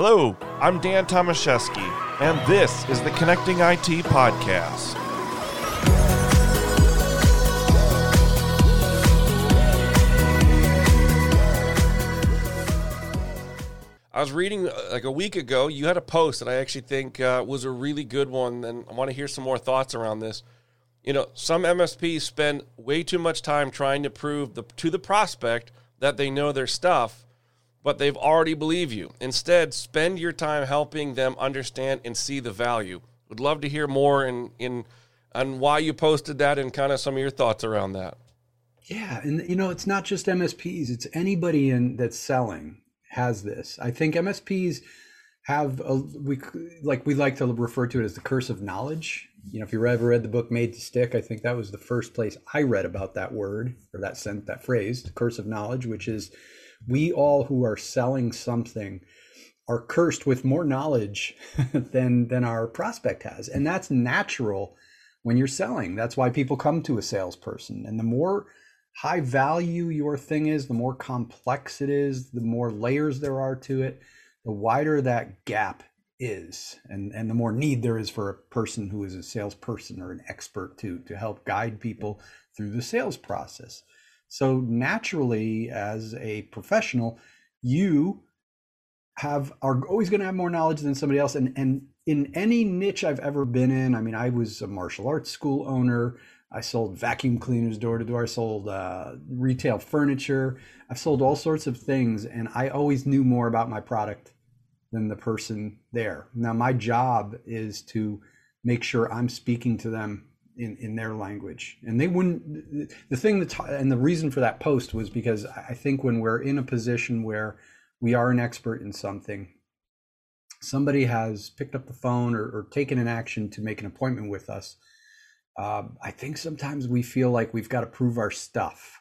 Hello, I'm Dan Tomaszewski, and this is the Connecting IT Podcast. I was reading uh, like a week ago, you had a post that I actually think uh, was a really good one, and I want to hear some more thoughts around this. You know, some MSPs spend way too much time trying to prove the, to the prospect that they know their stuff but they've already believe you. Instead, spend your time helping them understand and see the value. Would love to hear more in in on why you posted that and kind of some of your thoughts around that. Yeah, and you know, it's not just MSPs; it's anybody in that's selling has this. I think MSPs have a, we like we like to refer to it as the curse of knowledge. You know, if you ever read the book Made to Stick, I think that was the first place I read about that word or that sent that phrase, the curse of knowledge, which is we all who are selling something are cursed with more knowledge than than our prospect has. And that's natural when you're selling. That's why people come to a salesperson. And the more high value your thing is the more complex it is the more layers there are to it the wider that gap is and and the more need there is for a person who is a salesperson or an expert to to help guide people through the sales process so naturally, as a professional, you have are always going to have more knowledge than somebody else. And and in any niche I've ever been in, I mean, I was a martial arts school owner. I sold vacuum cleaners door to door. I sold uh, retail furniture. I've sold all sorts of things, and I always knew more about my product than the person there. Now, my job is to make sure I'm speaking to them in, in their language. And they wouldn't, the thing that's, and the reason for that post was because I think when we're in a position where we are an expert in something, somebody has picked up the phone or, or taken an action to make an appointment with us. Uh, I think sometimes we feel like we've got to prove our stuff.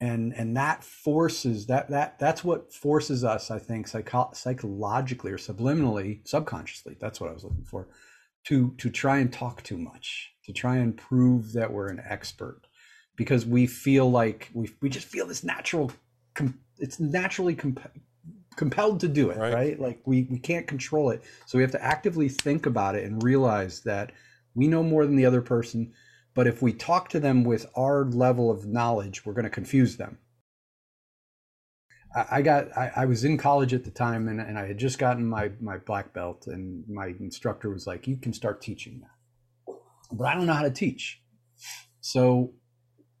And, and that forces that that that's what forces us i think psycho- psychologically or subliminally subconsciously that's what i was looking for to to try and talk too much to try and prove that we're an expert because we feel like we we just feel this natural com- it's naturally comp- compelled to do it right. right? Like we we can't control it. So we have to actively think about it and realize that we know more than the other person but if we talk to them with our level of knowledge we're going to confuse them I got I, I, was in college at the time and, and I had just gotten my my black belt and my instructor was like you can start teaching now but I don't know how to teach. So,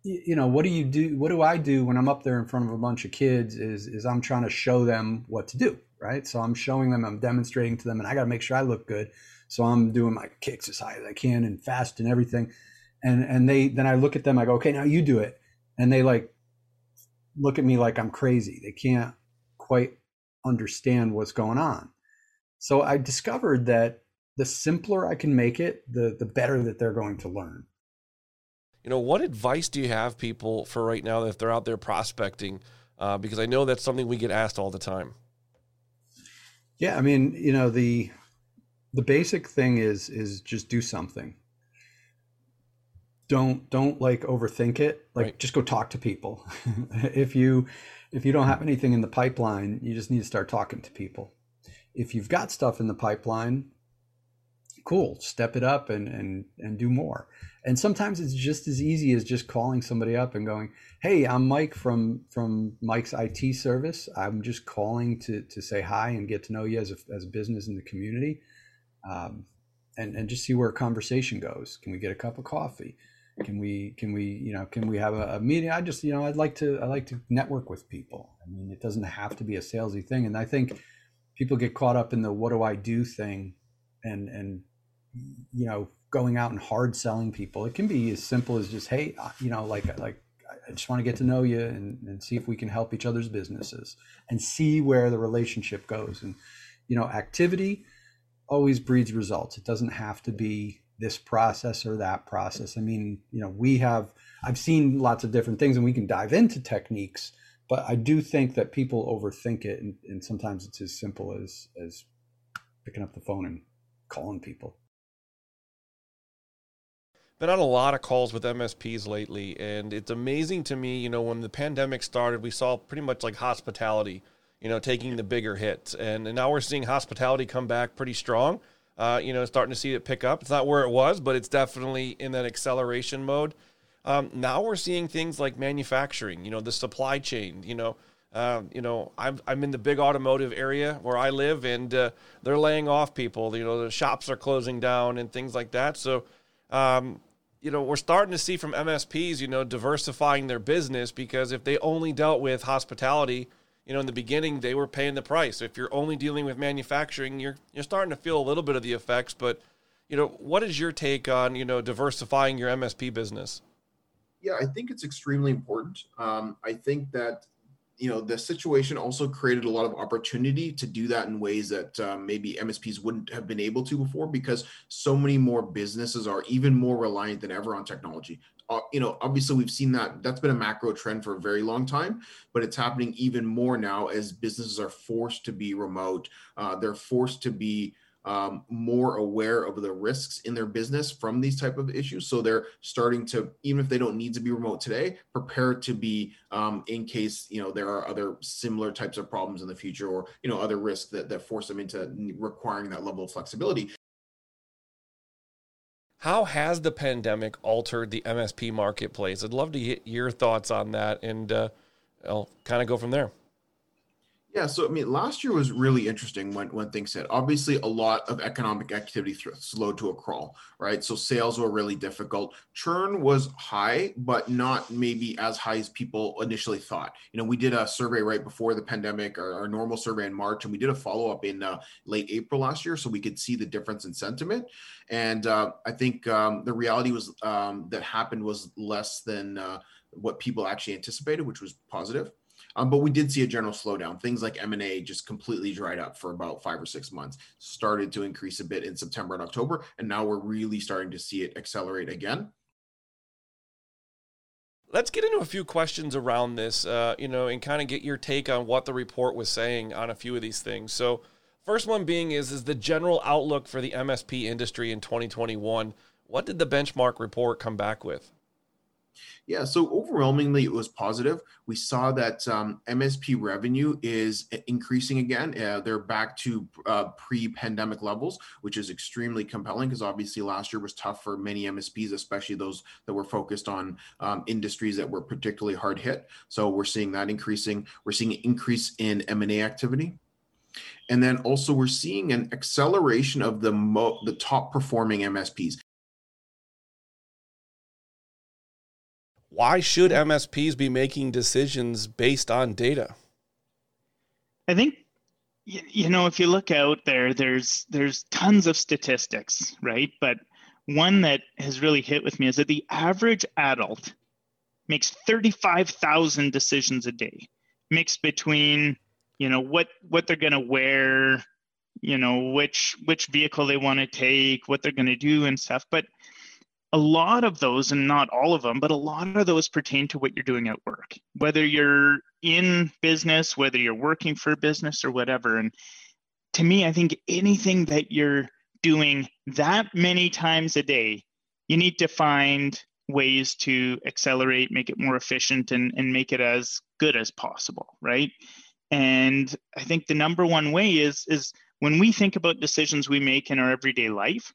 you know, what do you do? What do I do when I'm up there in front of a bunch of kids? Is is I'm trying to show them what to do, right? So I'm showing them, I'm demonstrating to them, and I got to make sure I look good. So I'm doing my kicks as high as I can and fast and everything. And and they then I look at them, I go, okay, now you do it, and they like look at me like I'm crazy. They can't quite understand what's going on. So I discovered that the simpler I can make it, the the better that they're going to learn. You know, what advice do you have people for right now if they're out there prospecting? Uh, because I know that's something we get asked all the time. Yeah, I mean, you know, the the basic thing is is just do something. Don't don't like overthink it. Like right. just go talk to people. if you if you don't have anything in the pipeline, you just need to start talking to people. If you've got stuff in the pipeline, cool step it up and and and do more and sometimes it's just as easy as just calling somebody up and going hey i'm mike from from mike's it service i'm just calling to to say hi and get to know you as a, as a business in the community um, and and just see where a conversation goes can we get a cup of coffee can we can we you know can we have a, a meeting? I just you know i'd like to i like to network with people. I mean it doesn't have to be a salesy thing. And i think people get caught up in the what do i do thing and and you know going out and hard selling people. It can be as simple as just hey uh, you know like like i just want to get to know you and, and see if we can help each other's businesses and see where the relationship goes. And you know activity always breeds results. It doesn't have to be this process or that process i mean you know we have i've seen lots of different things and we can dive into techniques but i do think that people overthink it and, and sometimes it's as simple as as picking up the phone and calling people been on a lot of calls with MSPs lately, and it's amazing to me. You know, when the pandemic started, we saw pretty much like hospitality. you know, taking the bigger hits. And, and now we're seeing hospitality come back pretty strong. Uh, you know, starting to see it pick up. It's not where it was, but it's definitely in that acceleration mode. Um, now we're seeing things like manufacturing, you know, the supply chain, you know, uh, you know, I'm, I'm in the big automotive area where I live and uh, they're laying off people, you know, the shops are closing down and things like that. So, um, you know, we're starting to see from MSPs, you know, diversifying their business because if they only dealt with hospitality, you know, in the beginning they were paying the price. If you're only dealing with manufacturing, you're you're starting to feel a little bit of the effects. But, you know, what is your take on you know diversifying your MSP business? Yeah, I think it's extremely important. Um, I think that you know the situation also created a lot of opportunity to do that in ways that um, maybe msps wouldn't have been able to before because so many more businesses are even more reliant than ever on technology uh, you know obviously we've seen that that's been a macro trend for a very long time but it's happening even more now as businesses are forced to be remote uh, they're forced to be um, more aware of the risks in their business from these type of issues. So they're starting to even if they don't need to be remote today prepare to be um, in case you know there are other similar types of problems in the future or you know other risks that, that force them into requiring that level of flexibility how has the pandemic altered the msp marketplace? I'd love to get your thoughts on that and uh, i'll kind of go from there yeah, so I mean, last year was really interesting when when things hit. Obviously, a lot of economic activity th- slowed to a crawl, right? So sales were really difficult. Churn was high, but not maybe as high as people initially thought. You know, we did a survey right before the pandemic, our, our normal survey in March, and we did a follow up in uh, late April last year, so we could see the difference in sentiment. And uh, I think um, the reality was um, that happened was less than uh, what people actually anticipated, which was positive. Um, but we did see a general slowdown. Things like M&A just completely dried up for about five or six months, started to increase a bit in September and October. And now we're really starting to see it accelerate again. Let's get into a few questions around this, uh, you know, and kind of get your take on what the report was saying on a few of these things. So, first one being is is the general outlook for the MSP industry in 2021. What did the benchmark report come back with? Yeah, so overwhelmingly, it was positive. We saw that um, MSP revenue is increasing again. Uh, they're back to uh, pre pandemic levels, which is extremely compelling because obviously last year was tough for many MSPs, especially those that were focused on um, industries that were particularly hard hit. So we're seeing that increasing. We're seeing an increase in M&A activity. And then also we're seeing an acceleration of the mo- the top performing MSPs. Why should MSPs be making decisions based on data? I think you know if you look out there there's there's tons of statistics, right? But one that has really hit with me is that the average adult makes 35,000 decisions a day mixed between you know what what they're going to wear you know which which vehicle they want to take what they're going to do and stuff but a lot of those, and not all of them, but a lot of those pertain to what you're doing at work, whether you're in business, whether you're working for a business or whatever. And to me, I think anything that you're doing that many times a day, you need to find ways to accelerate, make it more efficient, and, and make it as good as possible, right? And I think the number one way is is when we think about decisions we make in our everyday life,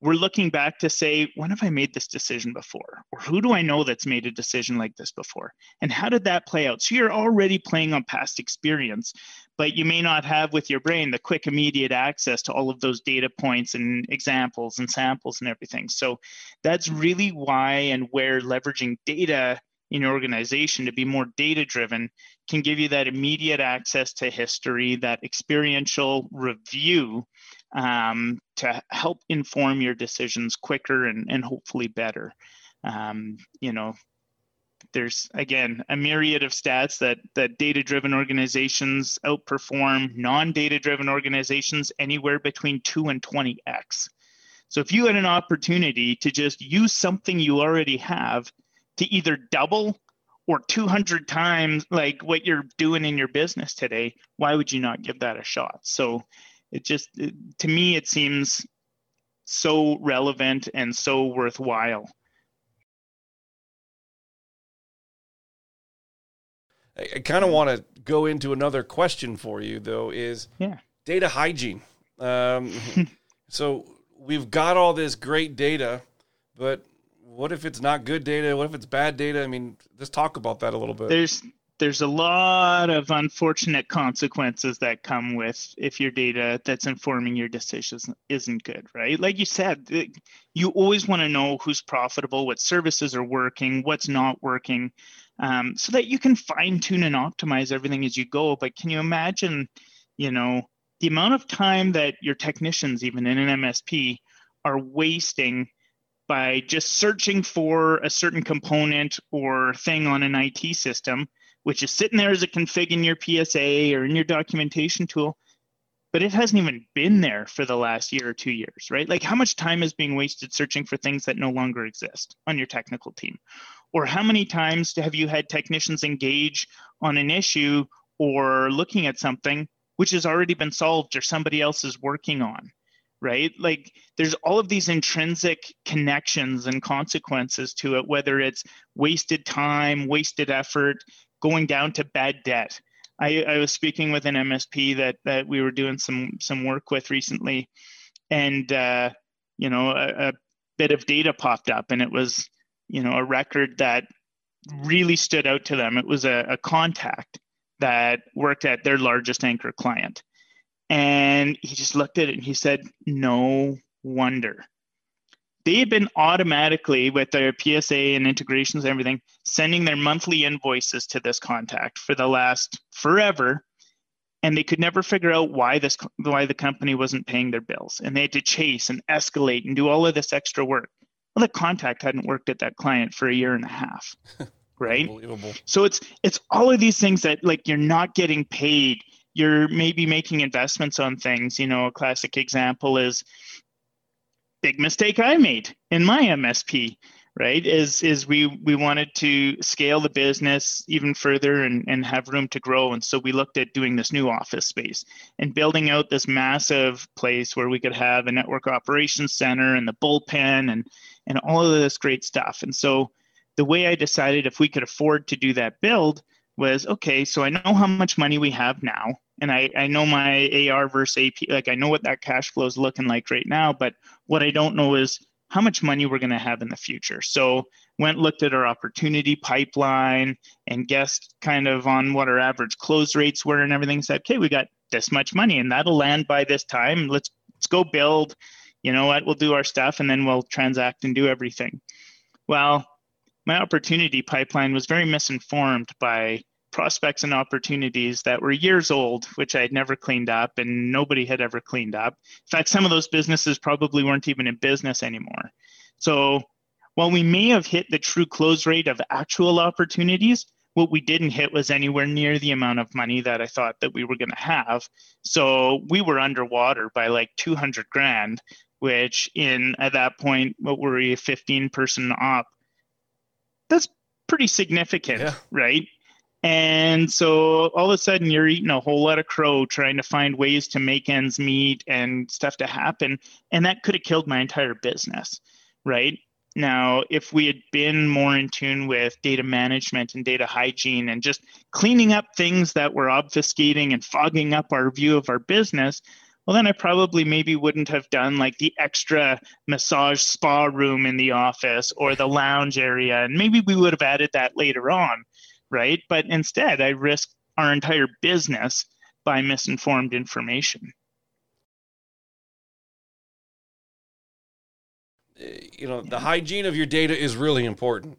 we're looking back to say, when have I made this decision before? Or who do I know that's made a decision like this before? And how did that play out? So you're already playing on past experience, but you may not have with your brain the quick, immediate access to all of those data points and examples and samples and everything. So that's really why and where leveraging data in your organization to be more data driven can give you that immediate access to history, that experiential review um, to help inform your decisions quicker and, and hopefully better. Um, you know, there's again a myriad of stats that that data driven organizations outperform non-data driven organizations anywhere between 2 and 20x so if you had an opportunity to just use something you already have to either double or 200 times like what you're doing in your business today why would you not give that a shot so it just it, to me it seems so relevant and so worthwhile I, I kind of want to go into another question for you, though, is yeah. data hygiene. Um, so we've got all this great data, but what if it's not good data? What if it's bad data? I mean, let's talk about that a little bit. There's there's a lot of unfortunate consequences that come with if your data that's informing your decisions isn't good, right? Like you said, you always want to know who's profitable, what services are working, what's not working, um, so that you can fine tune and optimize everything as you go. But can you imagine, you know, the amount of time that your technicians, even in an MSP, are wasting by just searching for a certain component or thing on an IT system which is sitting there as a config in your PSA or in your documentation tool, but it hasn't even been there for the last year or two years, right? Like how much time is being wasted searching for things that no longer exist on your technical team? Or how many times have you had technicians engage on an issue or looking at something which has already been solved or somebody else is working on? right? Like there's all of these intrinsic connections and consequences to it, whether it's wasted time, wasted effort, going down to bad debt. I, I was speaking with an MSP that that we were doing some some work with recently, and uh, you know a, a bit of data popped up, and it was you know a record that really stood out to them. It was a, a contact that worked at their largest anchor client, and he just looked at it and he said, "No wonder." They had been automatically with their PSA and integrations and everything sending their monthly invoices to this contact for the last forever and they could never figure out why this why the company wasn't paying their bills. And they had to chase and escalate and do all of this extra work. Well the contact hadn't worked at that client for a year and a half right? So it's it's all of these things that like you're not getting paid. You're maybe making investments on things. You know a classic example is big mistake I made in my MSP, right? Is is we we wanted to scale the business even further and, and have room to grow. And so we looked at doing this new office space and building out this massive place where we could have a network operations center and the bullpen and and all of this great stuff. And so the way I decided if we could afford to do that build was okay, so I know how much money we have now and I, I know my AR versus AP, like I know what that cash flow is looking like right now, but what I don't know is how much money we're going to have in the future. So went looked at our opportunity pipeline and guessed kind of on what our average close rates were and everything. Said, okay, we got this much money and that'll land by this time. Let's let's go build. You know what? We'll do our stuff and then we'll transact and do everything. Well, my opportunity pipeline was very misinformed by prospects and opportunities that were years old, which I had never cleaned up and nobody had ever cleaned up. In fact, some of those businesses probably weren't even in business anymore. So while we may have hit the true close rate of actual opportunities, what we didn't hit was anywhere near the amount of money that I thought that we were going to have. So we were underwater by like 200 grand, which in at that point, what were we, a 15 person op? That's pretty significant, yeah. right? And so all of a sudden you're eating a whole lot of crow trying to find ways to make ends meet and stuff to happen. And that could have killed my entire business, right? Now, if we had been more in tune with data management and data hygiene and just cleaning up things that were obfuscating and fogging up our view of our business, well, then I probably maybe wouldn't have done like the extra massage spa room in the office or the lounge area. And maybe we would have added that later on right? But instead, I risk our entire business by misinformed information. You know, the hygiene of your data is really important.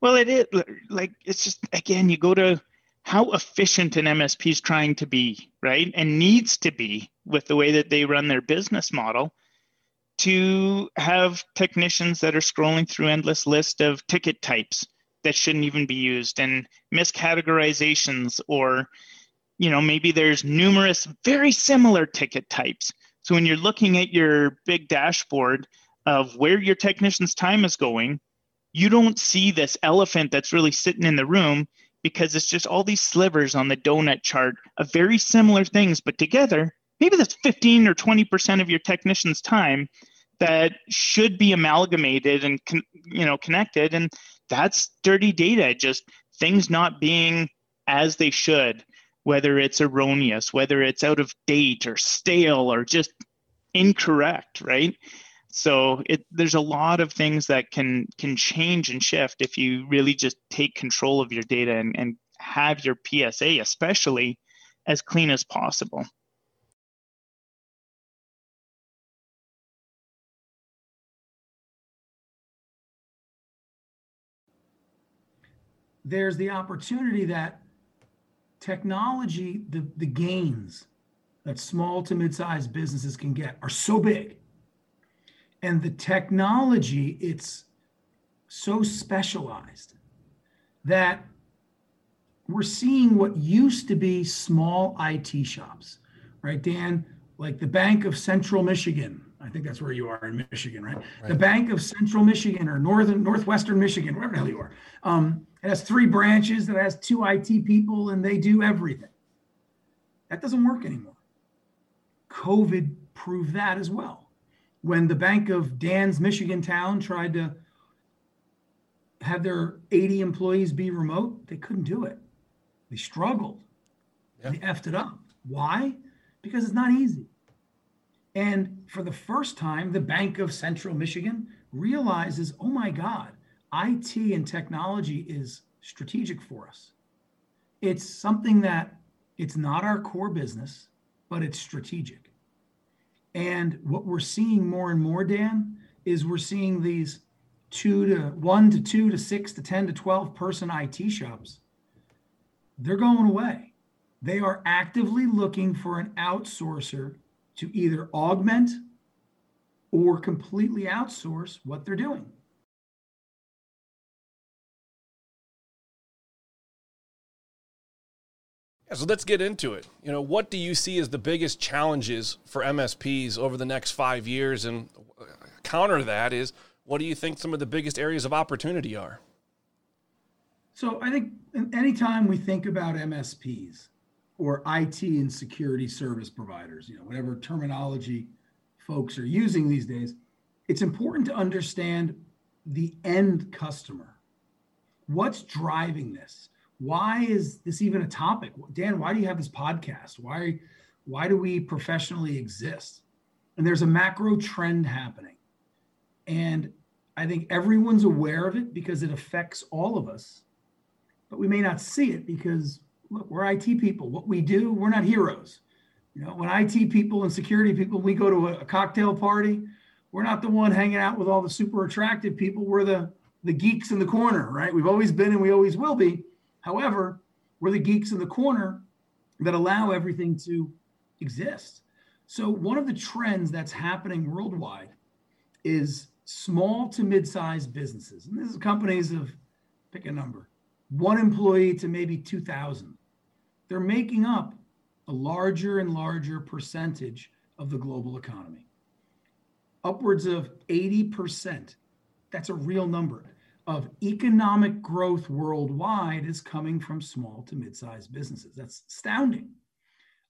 Well, it is like it's just again, you go to how efficient an MSP is trying to be, right? And needs to be with the way that they run their business model to have technicians that are scrolling through endless list of ticket types that shouldn't even be used and miscategorizations or you know maybe there's numerous very similar ticket types so when you're looking at your big dashboard of where your technician's time is going you don't see this elephant that's really sitting in the room because it's just all these slivers on the donut chart of very similar things but together maybe that's 15 or 20% of your technician's time that should be amalgamated and you know connected and that's dirty data just things not being as they should, whether it's erroneous, whether it's out of date or stale or just incorrect, right? So it, there's a lot of things that can can change and shift if you really just take control of your data and, and have your PSA, especially, as clean as possible. there's the opportunity that technology, the, the gains that small to mid-sized businesses can get are so big. And the technology, it's so specialized that we're seeing what used to be small IT shops, right, Dan? Like the Bank of Central Michigan. I think that's where you are in Michigan, right? right. The Bank of Central Michigan or Northern Northwestern Michigan, wherever the hell you are. Um, it has three branches that has two IT people and they do everything. That doesn't work anymore. COVID proved that as well. When the Bank of Dan's Michigan town tried to have their 80 employees be remote, they couldn't do it. They struggled. Yeah. They effed it up. Why? Because it's not easy. And for the first time, the Bank of Central Michigan realizes, oh my God, IT and technology is strategic for us. It's something that it's not our core business, but it's strategic. And what we're seeing more and more, Dan, is we're seeing these two to one to two to six to 10 to 12 person IT shops. They're going away. They are actively looking for an outsourcer to either augment or completely outsource what they're doing. So let's get into it. You know, what do you see as the biggest challenges for MSPs over the next five years? And counter that is, what do you think some of the biggest areas of opportunity are? So I think anytime we think about MSPs or IT and security service providers, you know, whatever terminology folks are using these days, it's important to understand the end customer. What's driving this? Why is this even a topic? Dan, why do you have this podcast? Why, why do we professionally exist? And there's a macro trend happening. And I think everyone's aware of it because it affects all of us. But we may not see it because look, we're IT people. What we do, we're not heroes. You know, when IT people and security people, we go to a, a cocktail party, we're not the one hanging out with all the super attractive people. We're the the geeks in the corner, right? We've always been and we always will be. However, we're the geeks in the corner that allow everything to exist. So, one of the trends that's happening worldwide is small to mid sized businesses. And this is companies of pick a number, one employee to maybe 2,000. They're making up a larger and larger percentage of the global economy. Upwards of 80%. That's a real number of economic growth worldwide is coming from small to mid-sized businesses. That's astounding.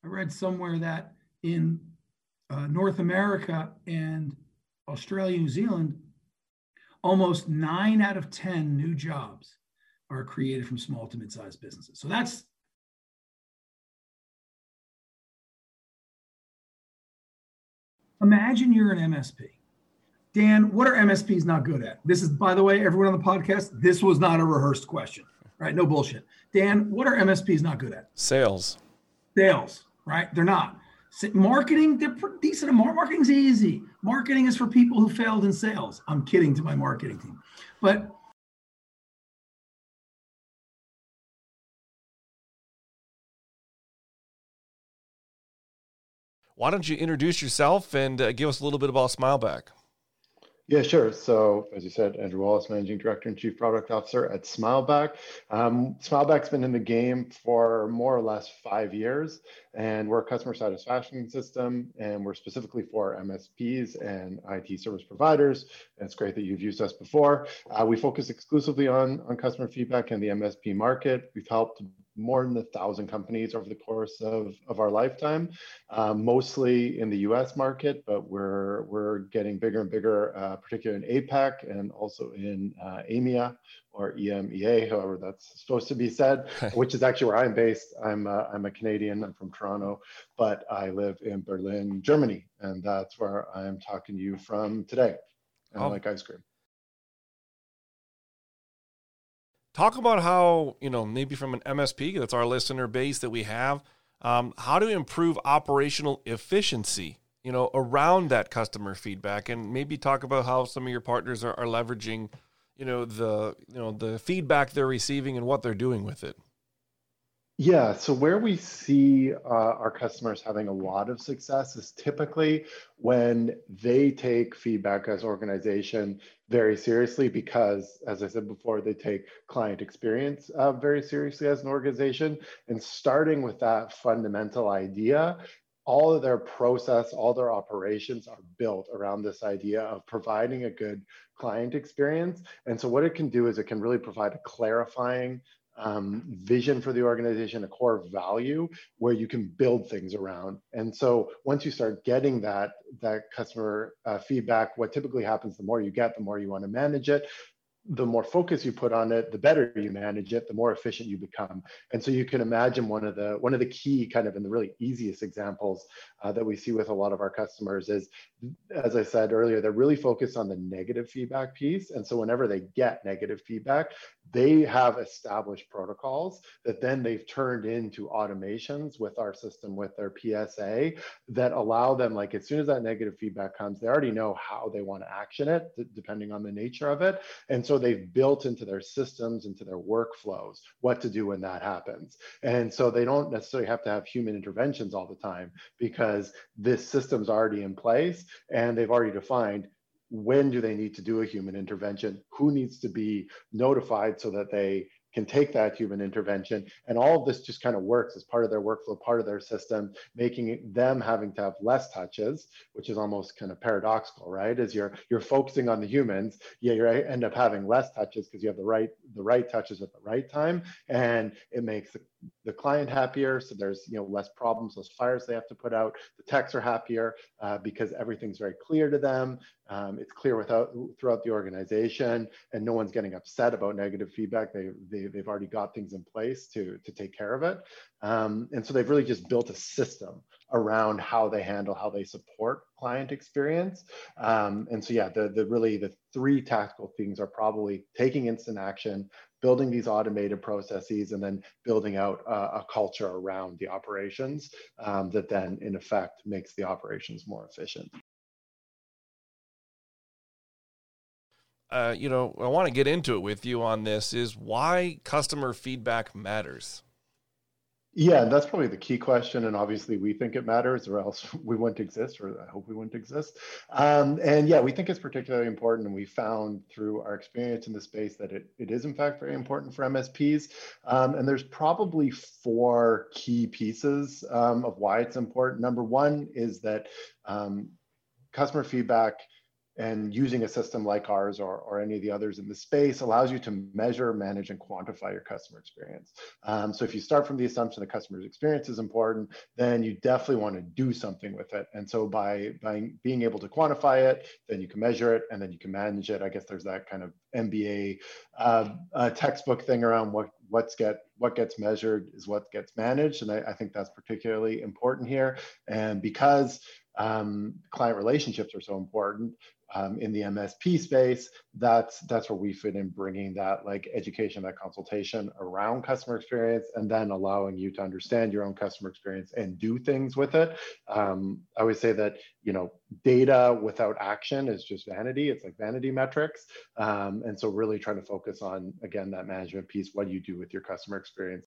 I read somewhere that in uh, North America and Australia, New Zealand, almost nine out of 10 new jobs are created from small to mid-sized businesses. So that's imagine you're an MSP Dan, what are MSPs not good at? This is, by the way, everyone on the podcast, this was not a rehearsed question, right? No bullshit. Dan, what are MSPs not good at? Sales. Sales, right? They're not. Marketing, they're pretty decent. Marketing's easy. Marketing is for people who failed in sales. I'm kidding to my marketing team. But why don't you introduce yourself and uh, give us a little bit about Smileback? Yeah, sure. So, as you said, Andrew Wallace, Managing Director and Chief Product Officer at Smileback. Um, Smileback's been in the game for more or less five years, and we're a customer satisfaction system, and we're specifically for MSPs and IT service providers. And it's great that you've used us before. Uh, we focus exclusively on, on customer feedback and the MSP market. We've helped more than a thousand companies over the course of, of our lifetime, um, mostly in the US market, but we're, we're getting bigger and bigger, uh, particularly in APAC and also in uh, EMEA or EMEA, however that's supposed to be said, which is actually where I'm based. I'm, uh, I'm a Canadian, I'm from Toronto, but I live in Berlin, Germany, and that's where I'm talking to you from today. And oh. I like ice cream talk about how you know maybe from an msp that's our listener base that we have um, how to improve operational efficiency you know around that customer feedback. And maybe talk about how some of your partners are, are leveraging you know the you know the feedback they're receiving and what they're doing with it yeah, so where we see uh, our customers having a lot of success is typically when they take feedback as organization very seriously because, as I said before, they take client experience uh, very seriously as an organization. And starting with that fundamental idea, all of their process, all their operations are built around this idea of providing a good client experience. And so what it can do is it can really provide a clarifying um, vision for the organization, a core value where you can build things around. And so once you start getting that that customer uh, feedback, what typically happens, the more you get, the more you want to manage it. The more focus you put on it the better you manage it the more efficient you become. And so you can imagine one of the one of the key kind of in the really easiest examples uh, that we see with a lot of our customers is as i said earlier they're really focused on the negative feedback piece. And so whenever they get negative feedback they have established protocols that then they've turned into automations with our system with their psa that allow them like as soon as that negative feedback comes they already know how they want to action it depending on the nature of it and so they've built into their systems, into their workflows, what to do when that happens. And so they don't necessarily have to have human interventions all the time because this system's already in place and they've already defined when do they need to do a human intervention who needs to be notified so that they can take that human intervention. And all of this just kind of works as part of their workflow, part of their system, making them having to have less touches, which is almost kind of paradoxical, right? As you're you're focusing on the humans, yeah, you end up having less touches because you have the right the right touches at the right time, and it makes the, the client happier. So there's you know less problems, less fires they have to put out. The techs are happier uh, because everything's very clear to them. Um, it's clear without throughout the organization, and no one's getting upset about negative feedback. They, they they've already got things in place to to take care of it, um, and so they've really just built a system around how they handle, how they support client experience. Um, and so yeah, the the really the three tactical things are probably taking instant action, building these automated processes, and then building out a culture around the operations um, that then in effect makes the operations more efficient. uh, you know, I want to get into it with you on this is why customer feedback matters. Yeah, that's probably the key question. And obviously, we think it matters, or else we wouldn't exist, or I hope we wouldn't exist. Um, and yeah, we think it's particularly important. And we found through our experience in the space that it, it is, in fact, very important for MSPs. Um, and there's probably four key pieces um, of why it's important. Number one is that um, customer feedback and using a system like ours or, or any of the others in the space allows you to measure, manage, and quantify your customer experience. Um, so if you start from the assumption the customer's experience is important, then you definitely want to do something with it. And so by, by being able to quantify it, then you can measure it and then you can manage it. I guess there's that kind of MBA uh, uh, textbook thing around what what's get what gets measured is what gets managed, and I, I think that's particularly important here. And because um, client relationships are so important, um, in the MSP space, that's that's where we fit in bringing that like education, that consultation around customer experience, and then allowing you to understand your own customer experience and do things with it. Um, I always say that you know data without action is just vanity. It's like vanity metrics, um, and so really trying to focus on again that management piece. What do you do with your customer experience?